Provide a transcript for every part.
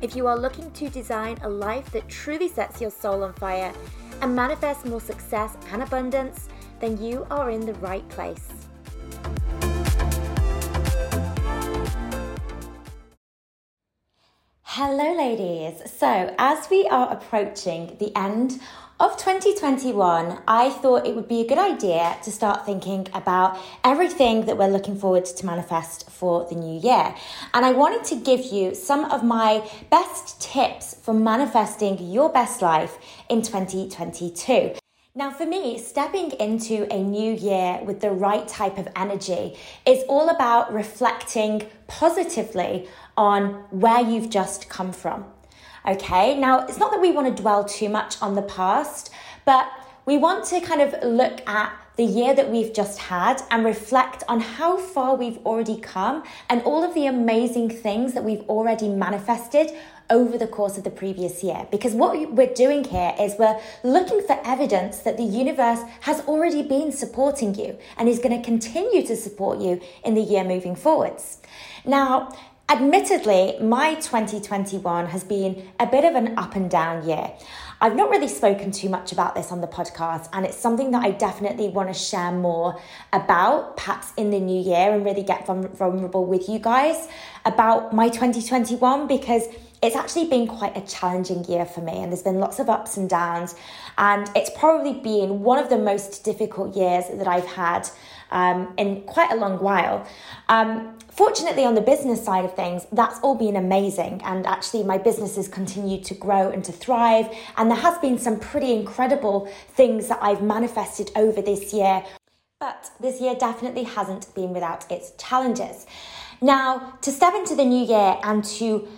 If you are looking to design a life that truly sets your soul on fire and manifest more success and abundance, then you are in the right place. Hello, ladies. So, as we are approaching the end of 2021, I thought it would be a good idea to start thinking about everything that we're looking forward to manifest for the new year. And I wanted to give you some of my best tips for manifesting your best life in 2022. Now, for me, stepping into a new year with the right type of energy is all about reflecting positively on where you've just come from. Okay, now it's not that we want to dwell too much on the past, but we want to kind of look at the year that we've just had and reflect on how far we've already come and all of the amazing things that we've already manifested over the course of the previous year. Because what we're doing here is we're looking for evidence that the universe has already been supporting you and is going to continue to support you in the year moving forwards. Now, Admittedly, my 2021 has been a bit of an up and down year. I've not really spoken too much about this on the podcast, and it's something that I definitely want to share more about, perhaps in the new year, and really get vulnerable with you guys about my 2021 because it's actually been quite a challenging year for me, and there's been lots of ups and downs, and it's probably been one of the most difficult years that I've had um, in quite a long while. Um, fortunately, on the business side of things, that's all been amazing. And actually, my business has continued to grow and to thrive. And there has been some pretty incredible things that I've manifested over this year. But this year definitely hasn't been without its challenges. Now, to step into the new year and to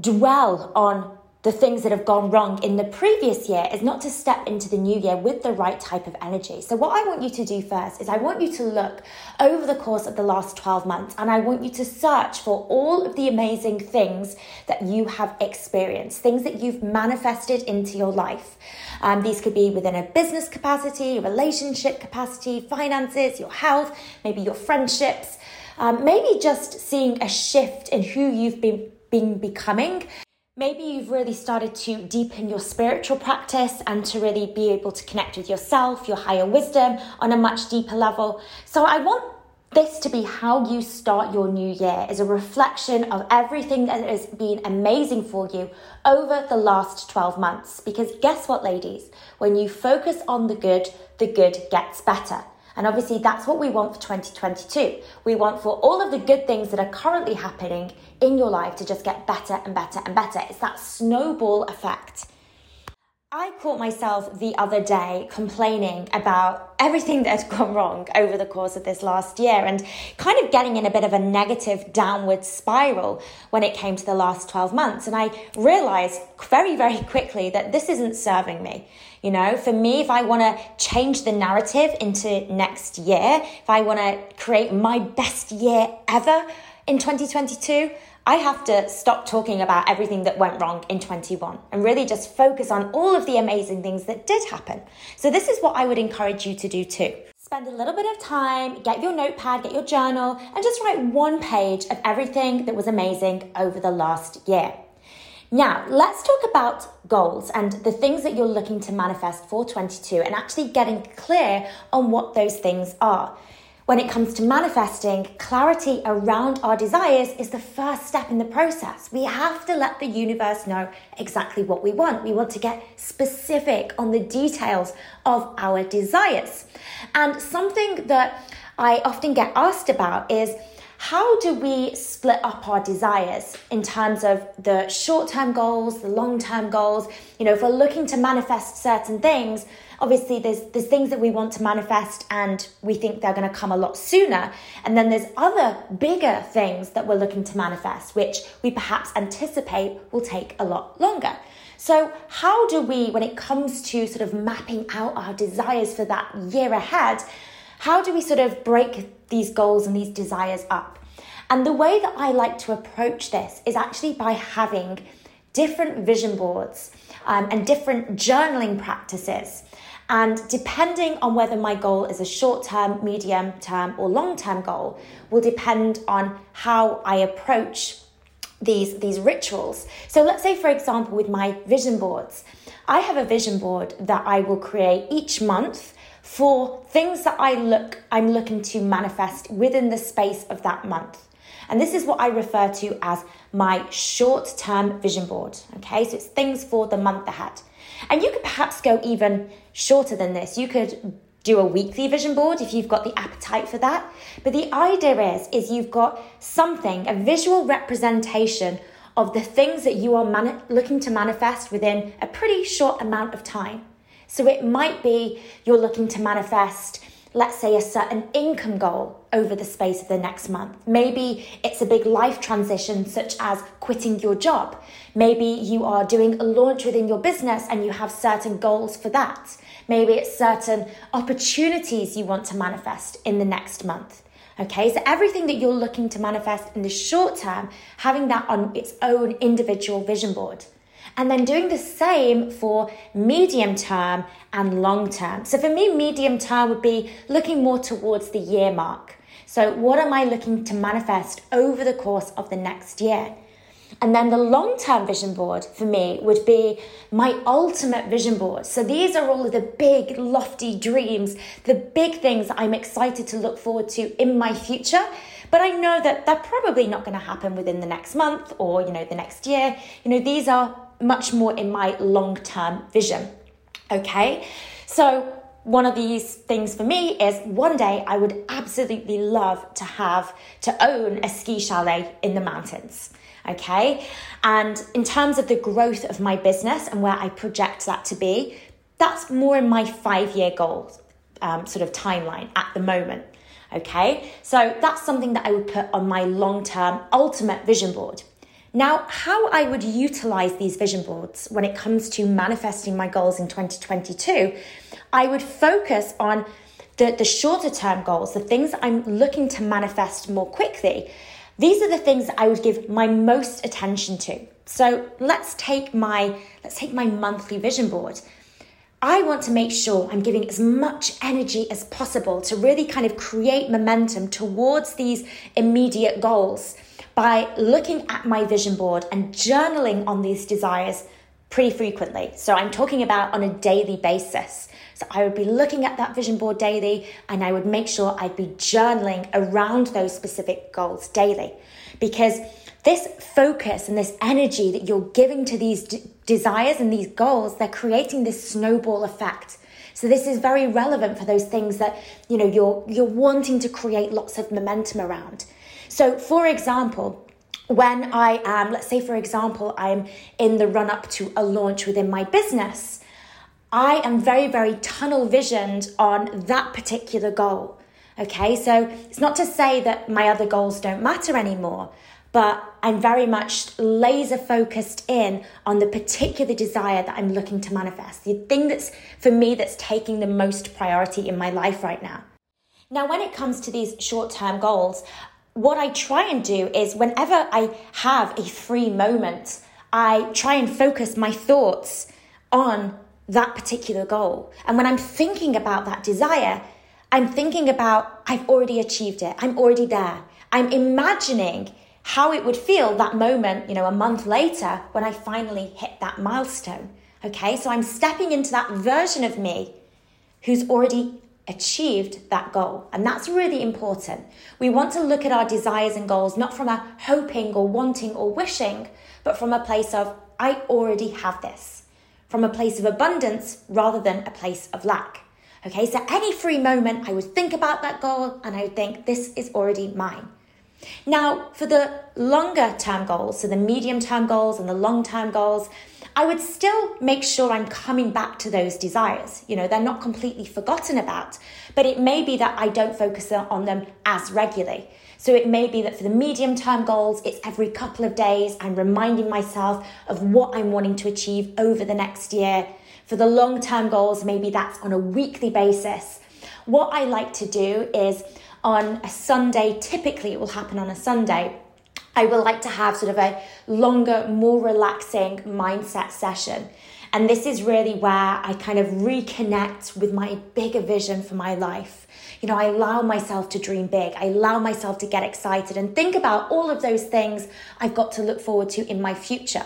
dwell on the things that have gone wrong in the previous year is not to step into the new year with the right type of energy. So, what I want you to do first is I want you to look over the course of the last 12 months and I want you to search for all of the amazing things that you have experienced, things that you've manifested into your life. Um, these could be within a business capacity, relationship capacity, finances, your health, maybe your friendships. Um, maybe just seeing a shift in who you've been, been becoming Maybe you've really started to deepen your spiritual practice and to really be able to connect with yourself, your higher wisdom on a much deeper level. So I want this to be how you start your new year is a reflection of everything that has been amazing for you over the last 12 months. Because guess what ladies? When you focus on the good the good gets better and obviously, that's what we want for 2022. We want for all of the good things that are currently happening in your life to just get better and better and better. It's that snowball effect. I caught myself the other day complaining about everything that had gone wrong over the course of this last year and kind of getting in a bit of a negative downward spiral when it came to the last 12 months. And I realized very, very quickly that this isn't serving me. You know, for me, if I want to change the narrative into next year, if I want to create my best year ever in 2022, I have to stop talking about everything that went wrong in 21 and really just focus on all of the amazing things that did happen. So, this is what I would encourage you to do too. Spend a little bit of time, get your notepad, get your journal, and just write one page of everything that was amazing over the last year. Now, let's talk about goals and the things that you're looking to manifest for 22 and actually getting clear on what those things are. When it comes to manifesting, clarity around our desires is the first step in the process. We have to let the universe know exactly what we want. We want to get specific on the details of our desires. And something that I often get asked about is how do we split up our desires in terms of the short term goals, the long term goals? You know, if we're looking to manifest certain things, obviously there's there's things that we want to manifest and we think they're going to come a lot sooner and then there's other bigger things that we're looking to manifest which we perhaps anticipate will take a lot longer So, how do we, when it comes to sort of mapping out our desires for that year ahead, how do we sort of break these goals and these desires up? And the way that I like to approach this is actually by having different vision boards um, and different journaling practices. And depending on whether my goal is a short term, medium term, or long term goal, will depend on how I approach these, these rituals. So, let's say, for example, with my vision boards, I have a vision board that I will create each month for things that I look I'm looking to manifest within the space of that month. And this is what I refer to as my short term vision board. Okay, so it's things for the month ahead. And you could perhaps go even shorter than this. You could do a weekly vision board if you've got the appetite for that. But the idea is is you've got something, a visual representation of the things that you are mani- looking to manifest within a pretty short amount of time. So it might be you're looking to manifest let's say, a certain income goal over the space of the next month. Maybe it's a big life transition, such as quitting your job. Maybe you are doing a launch within your business and you have certain goals for that. Maybe it's certain opportunities you want to manifest in the next month. Okay, so everything that you're looking to manifest in the short term, having that on its own individual vision board and then doing the same for medium term and long term. So for me, medium term would be looking more towards the year mark. So, what am I looking to manifest over the course of the next year? And then the long term vision board for me would be my ultimate vision board. So these are all of the big, lofty dreams, the big things I'm excited to look forward to in my future. But I know that they're probably not going to happen within the next month or, you know, the next year. You know, these are much more in my long term vision. Okay, so one of these things for me is one day I would absolutely love to have to own a ski chalet in the mountains. Okay, and in terms of the growth of my business and where I project that to be, that's more in my five year goal um, sort of timeline at the moment. Okay, so that's something that I would put on my long term ultimate vision board. Now, how I would utilize these vision boards when it comes to manifesting my goals in 2022, I would focus on the, the shorter term goals, the things I'm looking to manifest more quickly. These are the things that I would give my most attention to. So let's take my let's take my monthly vision board. I want to make sure I'm giving as much energy as possible to really kind of create momentum towards these immediate goals by looking at my vision board and journaling on these desires pretty frequently. So I'm talking about on a daily basis. So I would be looking at that vision board daily and I would make sure I'd be journaling around those specific goals daily. Because this focus and this energy that you're giving to these desires and these goals, they're creating this snowball effect. So this is very relevant for those things that, you know, you're you're wanting to create lots of momentum around. So, for example, when I am, let's say, for example, I'm in the run up to a launch within my business, I am very, very tunnel visioned on that particular goal. Okay, so it's not to say that my other goals don't matter anymore, but I'm very much laser focused in on the particular desire that I'm looking to manifest, the thing that's for me that's taking the most priority in my life right now. Now, when it comes to these short term goals, what I try and do is whenever I have a free moment, I try and focus my thoughts on that particular goal. And when I'm thinking about that desire, I'm thinking about I've already achieved it. I'm already there. I'm imagining how it would feel that moment, you know, a month later when I finally hit that milestone. Okay, so I'm stepping into that version of me who's already achieved that goal. And that's really important. We want to look at our desires and goals not from a hoping or wanting or wishing, but from a place of, I already have this, from a place of abundance rather than a place of lack. Okay, so any free moment, I would think about that goal and I would think, this is already mine. Now, for the longer term goals, so the medium term goals and the long term goals, I would still make sure I'm coming back to those desires. You know, they're not completely forgotten about, but it may be that I don't focus on them as regularly. So it may be that for the medium term goals, it's every couple of days, I'm reminding myself of what I'm wanting to achieve over the next year. For the long term goals, maybe that's on a weekly basis. What I like to do is on a Sunday, typically it will happen on a Sunday. I would like to have sort of a longer, more relaxing mindset session. And this is really where I kind of reconnect with my bigger vision for my life. You know, I allow myself to dream big. I allow myself to get excited and think about all of those things I've got to look forward to in my future.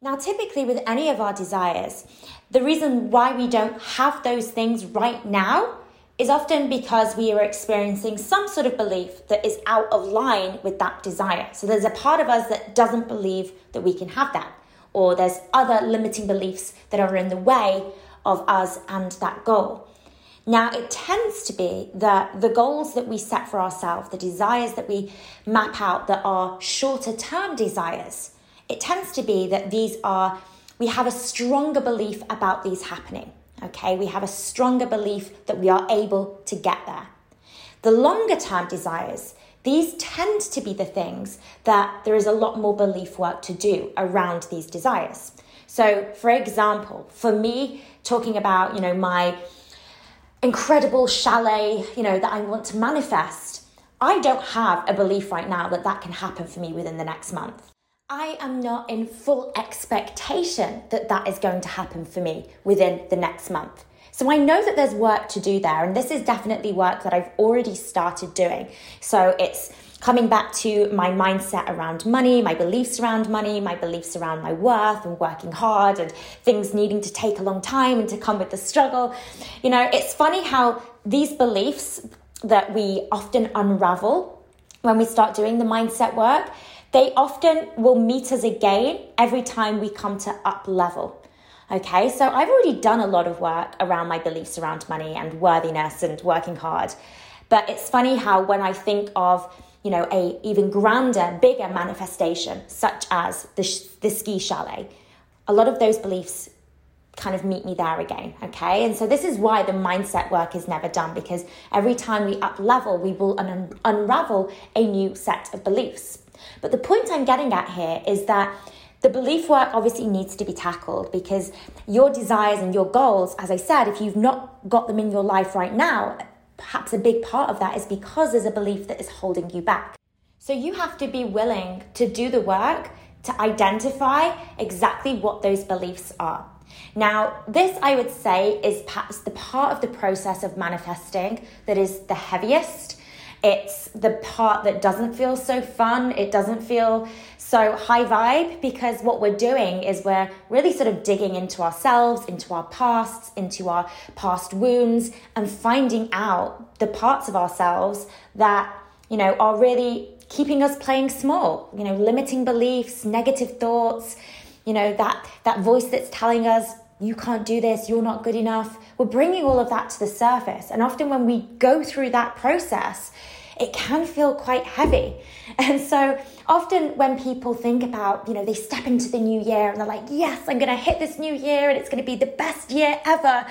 Now, typically, with any of our desires, the reason why we don't have those things right now is often because we are experiencing some sort of belief that is out of line with that desire. So there's a part of us that doesn't believe that we can have that, or there's other limiting beliefs that are in the way of us and that goal. Now, it tends to be that the goals that we set for ourselves, the desires that we map out that are shorter term desires, it tends to be that these are, we have a stronger belief about these happening. Okay, we have a stronger belief that we are able to get there. The longer term desires, these tend to be the things that there is a lot more belief work to do around these desires. So, for example, for me, talking about, you know, my incredible chalet, you know, that I want to manifest, I don't have a belief right now that that can happen for me within the next month. I am not in full expectation that that is going to happen for me within the next month. So I know that there's work to do there, and this is definitely work that I've already started doing. So it's coming back to my mindset around money, my beliefs around money, my beliefs around my worth and working hard and things needing to take a long time and to come with the struggle. You know, it's funny how these beliefs that we often unravel when we start doing the mindset work they often will meet us again every time we come to up level. Okay, so I've already done a lot of work around my beliefs around money and worthiness and working hard. But it's funny how when I think of, you know, a even grander, bigger manifestation, such as the, the ski chalet, a lot of those beliefs kind of meet me there again. Okay. And so this is why the mindset work is never done because every time we up level, we will un- unravel a new set of beliefs. But the point I'm getting at here is that the belief work obviously needs to be tackled because your desires and your goals, as I said, if you've not got them in your life right now, perhaps a big part of that is because there's a belief that is holding you back. So you have to be willing to do the work to identify exactly what those beliefs are. Now, this I would say is perhaps the part of the process of manifesting that is the heaviest it's the part that doesn't feel so fun. It doesn't feel so high vibe because what we're doing is we're really sort of digging into ourselves, into our pasts, into our past wounds, and finding out the parts of ourselves that, you know, are really keeping us playing small, you know, limiting beliefs, negative thoughts, you know, that, that voice that's telling us, you can't do this, you're not good enough. We're bringing all of that to the surface. And often when we go through that process, it can feel quite heavy. And so often when people think about, you know, they step into the new year and they're like, yes, I'm going to hit this new year and it's going to be the best year ever.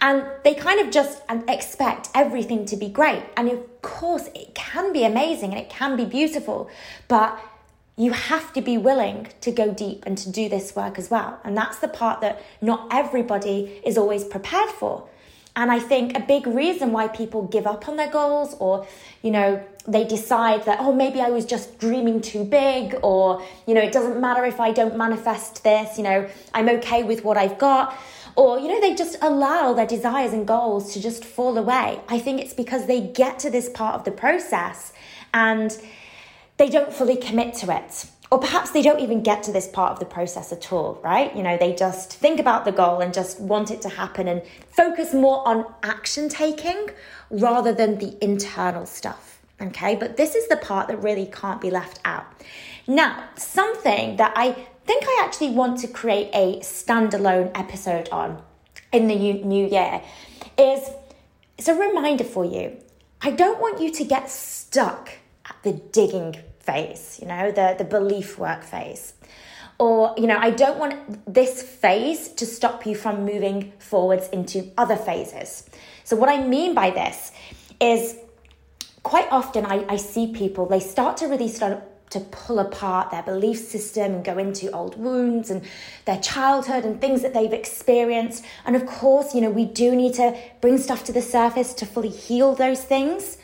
And they kind of just um, expect everything to be great. And of course, it can be amazing and it can be beautiful. But you have to be willing to go deep and to do this work as well. And that's the part that not everybody is always prepared for. And I think a big reason why people give up on their goals or, you know, they decide that, oh, maybe I was just dreaming too big or, you know, it doesn't matter if I don't manifest this, you know, I'm okay with what I've got. Or, you know, they just allow their desires and goals to just fall away. I think it's because they get to this part of the process and they don't fully commit to it. Or perhaps they don't even get to this part of the process at all, right? You know, they just think about the goal and just want it to happen and focus more on action taking rather than the internal stuff, okay? But this is the part that really can't be left out. Now, something that I think I actually want to create a standalone episode on in the new year is it's a reminder for you. I don't want you to get stuck the digging phase, you know, the, the belief work phase. Or, you know, I don't want this phase to stop you from moving forwards into other phases. So, what I mean by this is quite often I, I see people, they start to really start to pull apart their belief system and go into old wounds and their childhood and things that they've experienced. And of course, you know, we do need to bring stuff to the surface to fully heal those things.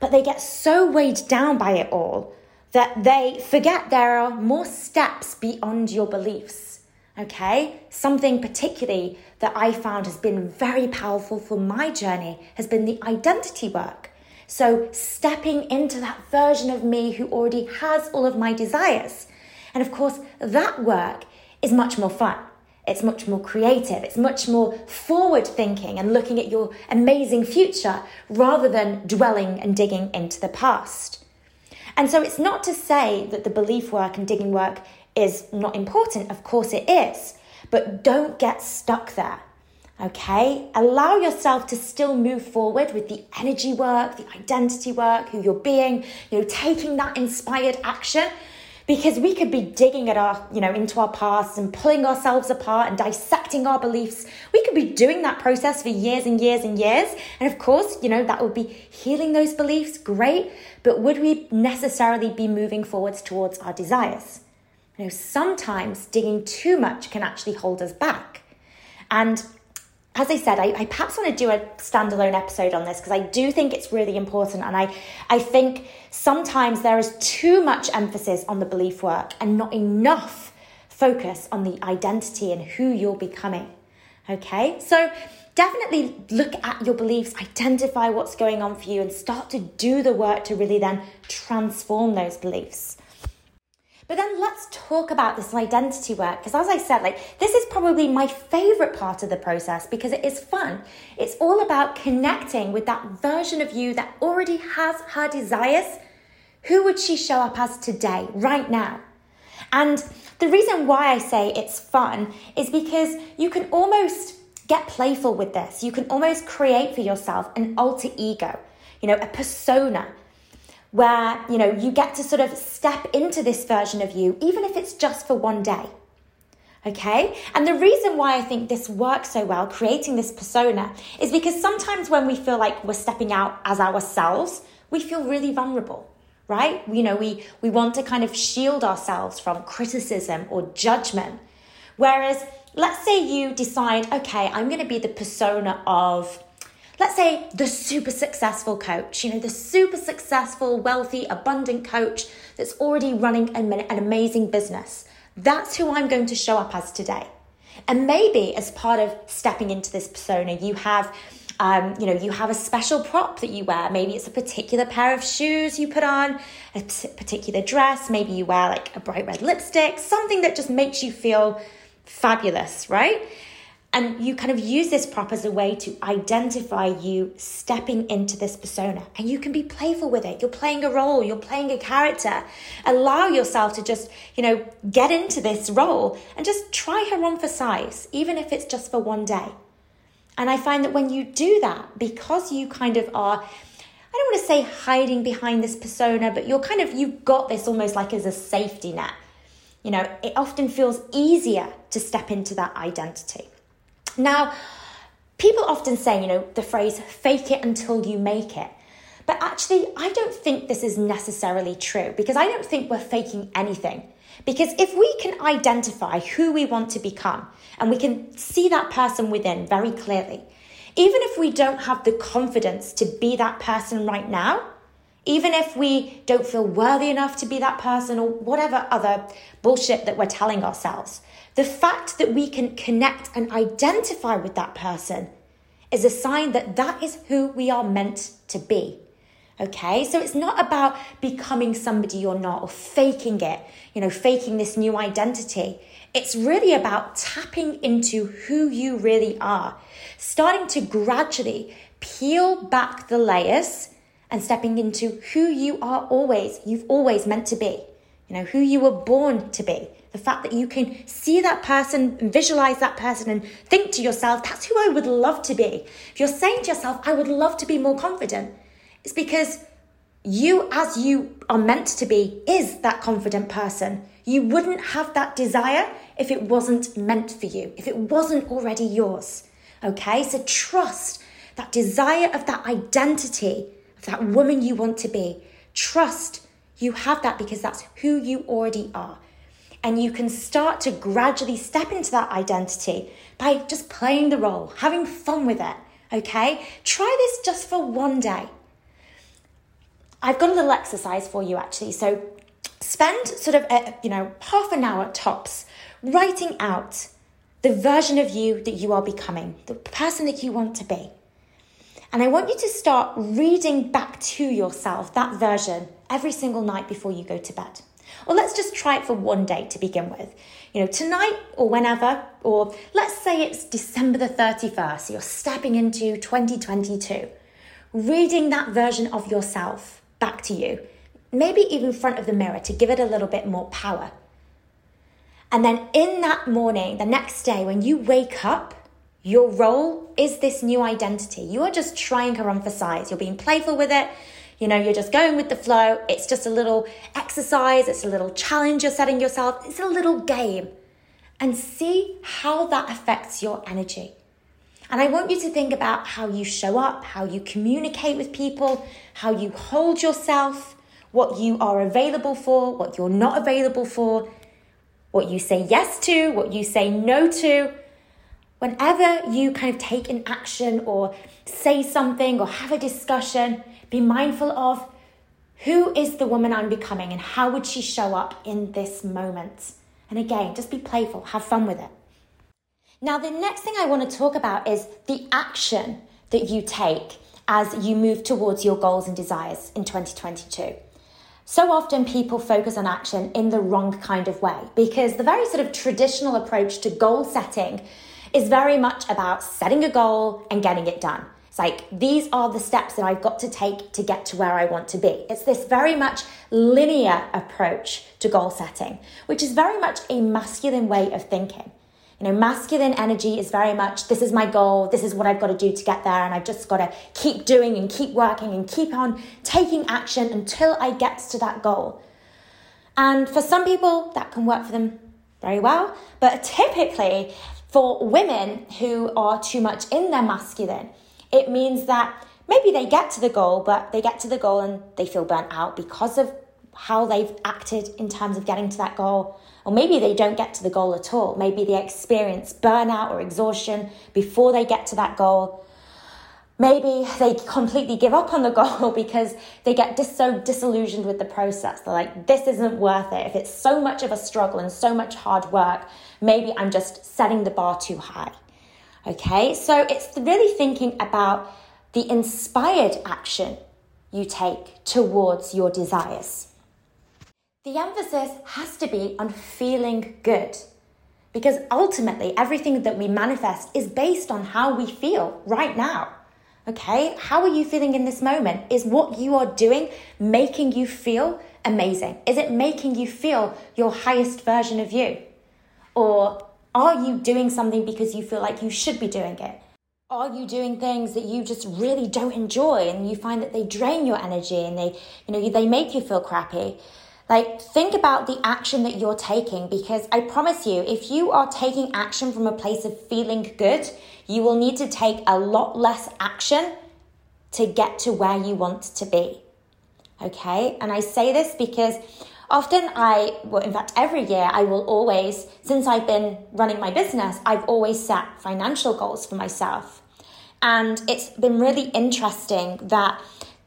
But they get so weighed down by it all that they forget there are more steps beyond your beliefs. Okay? Something particularly that I found has been very powerful for my journey has been the identity work. So, stepping into that version of me who already has all of my desires. And of course, that work is much more fun. It's much more creative. It's much more forward thinking and looking at your amazing future rather than dwelling and digging into the past. And so it's not to say that the belief work and digging work is not important. Of course it is. But don't get stuck there. Okay? Allow yourself to still move forward with the energy work, the identity work, who you're being, you know, taking that inspired action because we could be digging at our, you know, into our past and pulling ourselves apart and dissecting our beliefs. We could be doing that process for years and years and years. And of course, you know, that would be healing those beliefs, great. But would we necessarily be moving forwards towards our desires? You know, sometimes digging too much can actually hold us back. And as I said, I, I, perhaps want to do a standalone episode on this because I do think it's really important. And I, I think sometimes there is too much emphasis on the belief work and not enough focus on the identity and who you're becoming. Okay, so definitely look at your beliefs, identify what's going on for you, and start to do the work to really then transform those beliefs. But then let's talk about this identity work because, as I said, like this is probably my favorite part of the process because it is fun. It's all about connecting with that version of you that already has her desires. Who would she show up as today, right now? And the reason why I say it's fun is because you can almost get playful with this. You can almost create for yourself an alter ego, you know, a persona where you know you get to sort of step into this version of you even if it's just for one day okay? And the reason why i think this works so well creating this persona is because sometimes when we feel like we're stepping out as ourselves we feel really vulnerable right? You know we we want to kind of shield ourselves from criticism or judgment. Whereas let's say you decide okay i'm going to be the persona of let's say the super successful coach, you know, the super successful, wealthy, abundant coach that's already running an, an amazing business. That's who I'm going to show up as today. And maybe as part of stepping into this persona, you have um, you know, you have a special prop that you wear. Maybe it's a particular pair of shoes you put on, a particular dress. Maybe you wear like a bright red lipstick, something that just makes you feel fabulous, right? And you kind of use this prop as a way to identify you stepping into this persona. And you can be playful with it. You're playing a role, you're playing a character. Allow yourself to just, you know, get into this role and just try her on for size, even if it's just for one day. And I find that when you do that, because you kind of are, I don't want to say hiding behind this persona, but you're kind of, you've got this almost like as a safety net. You know, it often feels easier to step into that identity. Now, people often say, you know, the phrase fake it until you make it. But actually, I don't think this is necessarily true because I don't think we're faking anything. Because if we can identify who we want to become and we can see that person within very clearly, even if we don't have the confidence to be that person right now, even if we don't feel worthy enough to be that person or whatever other bullshit that we're telling ourselves, the fact that we can connect and identify with that person is a sign that that is who we are meant to be. Okay, so it's not about becoming somebody you're not or faking it, you know, faking this new identity. It's really about tapping into who you really are, starting to gradually peel back the layers and stepping into who you are always, you've always meant to be, you know, who you were born to be. The fact that you can see that person visualize that person and think to yourself, that's who I would love to be. If you're saying to yourself, I would love to be more confident, it's because you, as you are meant to be, is that confident person. You wouldn't have that desire if it wasn't meant for you, if it wasn't already yours. Okay, so trust that desire of that identity, of that woman you want to be. Trust you have that because that's who you already are. And you can start to gradually step into that identity by just playing the role, having fun with it. Okay? Try this just for one day. I've got a little exercise for you actually. So spend sort of, a, you know, half an hour tops writing out the version of you that you are becoming, the person that you want to be. And I want you to start reading back to yourself that version every single night before you go to bed. Or let's just try it for one day to begin with. You know, tonight or whenever, or let's say it's December the 31st, you're stepping into 2022, reading that version of yourself back to you, maybe even front of the mirror to give it a little bit more power. And then in that morning, the next day, when you wake up, your role is this new identity. You are just trying to run for size. You're being playful with it. You know, you're just going with the flow. It's just a little exercise, it's a little challenge you're setting yourself, it's a little game. And see how that affects your energy. And I want you to think about how you show up, how you communicate with people, how you hold yourself, what you are available for, what you're not available for, what you say yes to, what you say no to. Whenever you kind of take an action or say something or have a discussion, be mindful of who is the woman I'm becoming and how would she show up in this moment. And again, just be playful, have fun with it. Now, the next thing I want to talk about is the action that you take as you move towards your goals and desires in 2022. So often people focus on action in the wrong kind of way because the very sort of traditional approach to goal setting is very much about setting a goal and getting it done. It's like these are the steps that I've got to take to get to where I want to be. It's this very much linear approach to goal setting, which is very much a masculine way of thinking. You know, masculine energy is very much this is my goal, this is what I've got to do to get there, and I've just got to keep doing and keep working and keep on taking action until I get to that goal. And for some people, that can work for them very well, but typically for women who are too much in their masculine, it means that maybe they get to the goal, but they get to the goal and they feel burnt out because of how they've acted in terms of getting to that goal. Or maybe they don't get to the goal at all. Maybe they experience burnout or exhaustion before they get to that goal. Maybe they completely give up on the goal because they get dis- so disillusioned with the process. They're like, this isn't worth it. If it's so much of a struggle and so much hard work, maybe I'm just setting the bar too high. Okay, so it's really thinking about the inspired action you take towards your desires. The emphasis has to be on feeling good because ultimately everything that we manifest is based on how we feel right now. Okay, how are you feeling in this moment? Is what you are doing making you feel amazing? Is it making you feel your highest version of you? Or are you doing something because you feel like you should be doing it? Are you doing things that you just really don't enjoy and you find that they drain your energy and they, you know, they make you feel crappy? Like, think about the action that you're taking because I promise you, if you are taking action from a place of feeling good, you will need to take a lot less action to get to where you want to be. Okay? And I say this because often I, well, in fact, every year I will always, since I've been running my business, I've always set financial goals for myself. And it's been really interesting that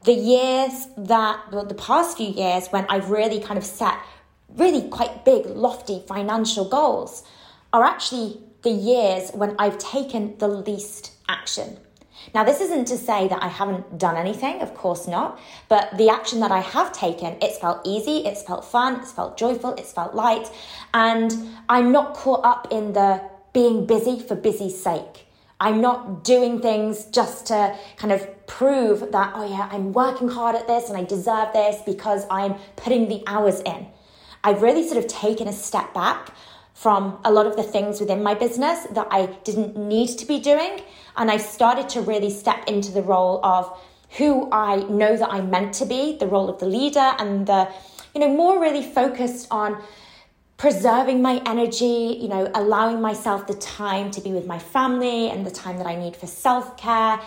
the years that, well, the past few years when I've really kind of set really quite big, lofty financial goals are actually the years when I've taken the least action. Now, this isn't to say that I haven't done anything, of course not, but the action that I have taken, it's felt easy, it's felt fun, it's felt joyful, it's felt light, and I'm not caught up in the being busy for busy's sake. I'm not doing things just to kind of prove that, oh yeah, I'm working hard at this and I deserve this because I'm putting the hours in. I've really sort of taken a step back from a lot of the things within my business that I didn't need to be doing. And I started to really step into the role of who I know that I'm meant to be, the role of the leader, and the, you know, more really focused on preserving my energy, you know, allowing myself the time to be with my family and the time that I need for self care.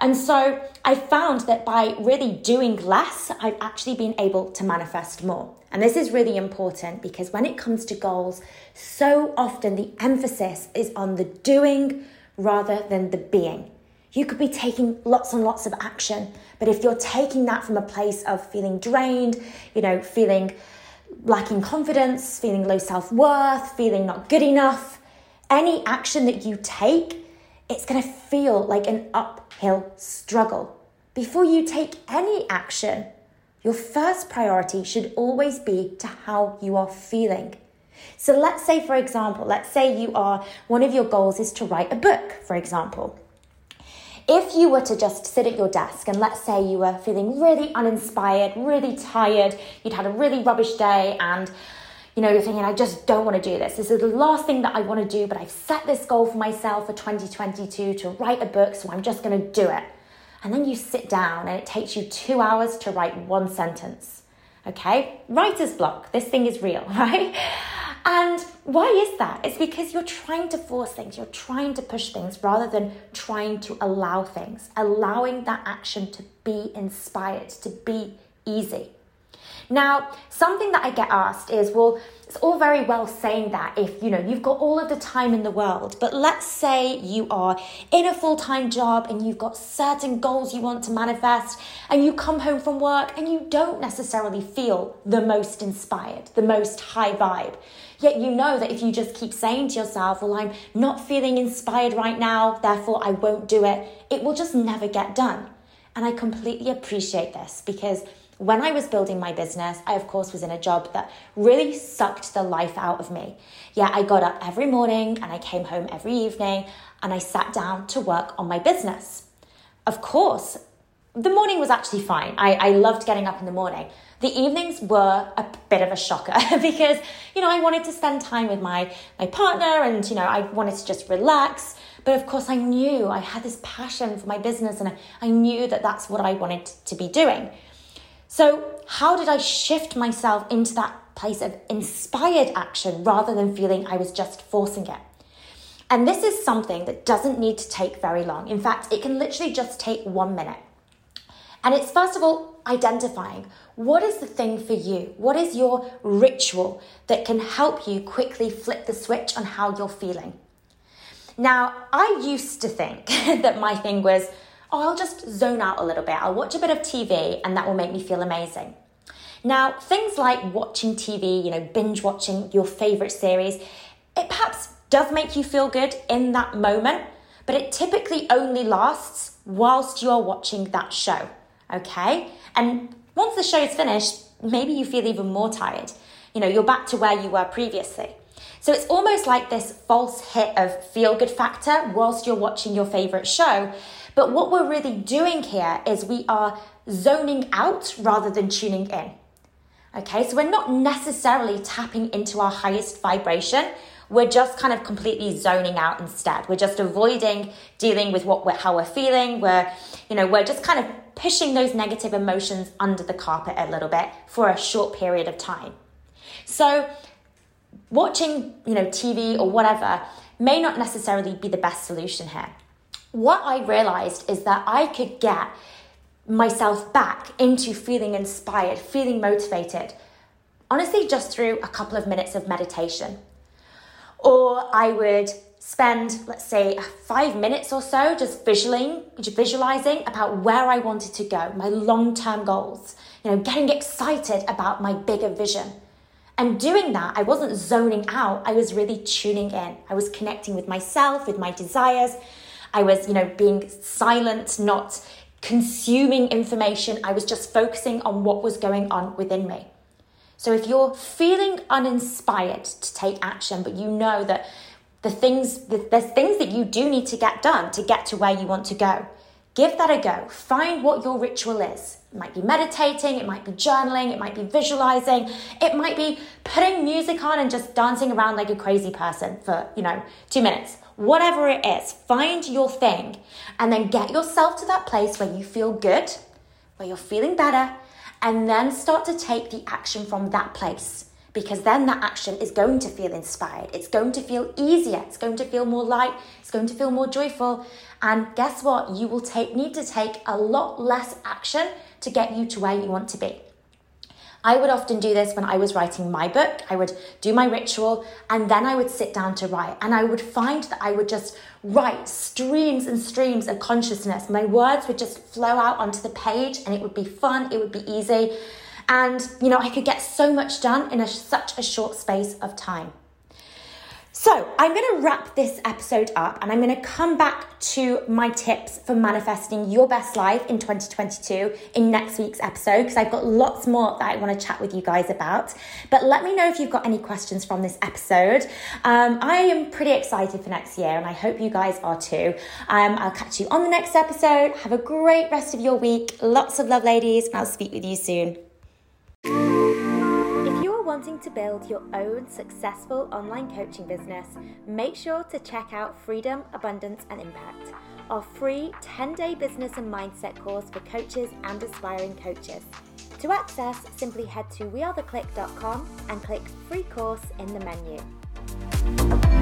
And so I found that by really doing less, I've actually been able to manifest more. And this is really important because when it comes to goals, so often the emphasis is on the doing rather than the being. You could be taking lots and lots of action, but if you're taking that from a place of feeling drained, you know, feeling lacking confidence, feeling low self worth, feeling not good enough, any action that you take, it's going to feel like an uphill struggle. Before you take any action, your first priority should always be to how you are feeling. So let's say, for example, let's say you are, one of your goals is to write a book, for example. If you were to just sit at your desk and let's say you were feeling really uninspired, really tired, you'd had a really rubbish day and you know, you're thinking, I just don't want to do this. This is the last thing that I want to do, but I've set this goal for myself for 2022 to write a book, so I'm just going to do it. And then you sit down and it takes you two hours to write one sentence. Okay? Writer's block. This thing is real, right? And why is that? It's because you're trying to force things, you're trying to push things rather than trying to allow things, allowing that action to be inspired, to be easy. Now, something that I get asked is, well, it's all very well saying that if you know you've got all of the time in the world, but let's say you are in a full-time job and you've got certain goals you want to manifest and you come home from work and you don't necessarily feel the most inspired, the most high vibe. Yet you know that if you just keep saying to yourself, well, I'm not feeling inspired right now, therefore I won't do it, it will just never get done. And I completely appreciate this because when I was building my business, I of course was in a job that really sucked the life out of me. Yeah, I got up every morning and I came home every evening and I sat down to work on my business. Of course, the morning was actually fine. I, I loved getting up in the morning. The evenings were a bit of a shocker because, you know, I wanted to spend time with my, my partner and, you know, I wanted to just relax. But of course, I knew I had this passion for my business and I, knew that that's what I wanted to be doing. So, how did I shift myself into that place of inspired action rather than feeling I was just forcing it? And this is something that doesn't need to take very long. In fact, it can literally just take one minute. And it's first of all identifying what is the thing for you? What is your ritual that can help you quickly flip the switch on how you're feeling? Now, I used to think that my thing was, oh, I'll just zone out a little bit. I'll watch a bit of TV and that will make me feel amazing. Now, things like watching TV, you know, binge watching your favorite series, it perhaps does make you feel good in that moment, but it typically only lasts whilst you're watching that show, okay? And once the show is finished, maybe you feel even more tired. You know, you're back to where you were previously. So it's almost like this false hit of feel good factor whilst you're watching your favorite show. But what we're really doing here is we are zoning out rather than tuning in. Okay, so we're not necessarily tapping into our highest vibration. We're just kind of completely zoning out instead. We're just avoiding dealing with what we're, how we're feeling. We're, you know, we're just kind of pushing those negative emotions under the carpet a little bit for a short period of time. So, watching, you know, TV or whatever may not necessarily be the best solution here what I realized is that I could get myself back into feeling inspired, feeling motivated, honestly, just through a couple of minutes of meditation. Or I would spend, let's say, five minutes or so just visualizing, visualizing about where I wanted to go, my long term goals, you know, getting excited about my bigger vision. And doing that, I wasn't zoning out, I was really tuning in. I was connecting with myself, with my desires, I was, you know, being silent, not consuming information. I was just focusing on what was going on within me. So if you're feeling uninspired to take action, but you know that the things, there's things that you do need to get done to get to where you want to go, give that a go. Find what your ritual is. It might be meditating, it might be journaling, it might be visualizing, it might be putting music on and just dancing around like a crazy person for, you know, two minutes whatever it is, find your thing and then get yourself to that place where you feel good where you're feeling better, and then start to take the action from that place. Because then that action is going to feel inspired. It's going to feel easier. It's going to feel more light. It's going to feel more joyful. And guess what? You will take, need to take a lot less action to get you to where you want to be. I would often do this when I was writing my book. I would do my ritual and then I would sit down to write. And I would find that I would just write streams and streams of consciousness. My words would just flow out onto the page and it would be fun, it would be easy. And, you know, I could get so much done in a, such a short space of time. So, I'm going to wrap this episode up and I'm going to come back to my tips for manifesting your best life in 2022 in next week's episode because I've got lots more that I want to chat with you guys about. But let me know if you've got any questions from this episode. Um, I am pretty excited for next year and I hope you guys are too. Um, I'll catch you on the next episode. Have a great rest of your week. Lots of love, ladies, and I'll speak with you soon wanting to build your own successful online coaching business, make sure to check out Freedom, Abundance and Impact, our free 10 day business and mindset course for coaches and aspiring coaches. To access, simply head to wearetheclique.com and click free course in the menu.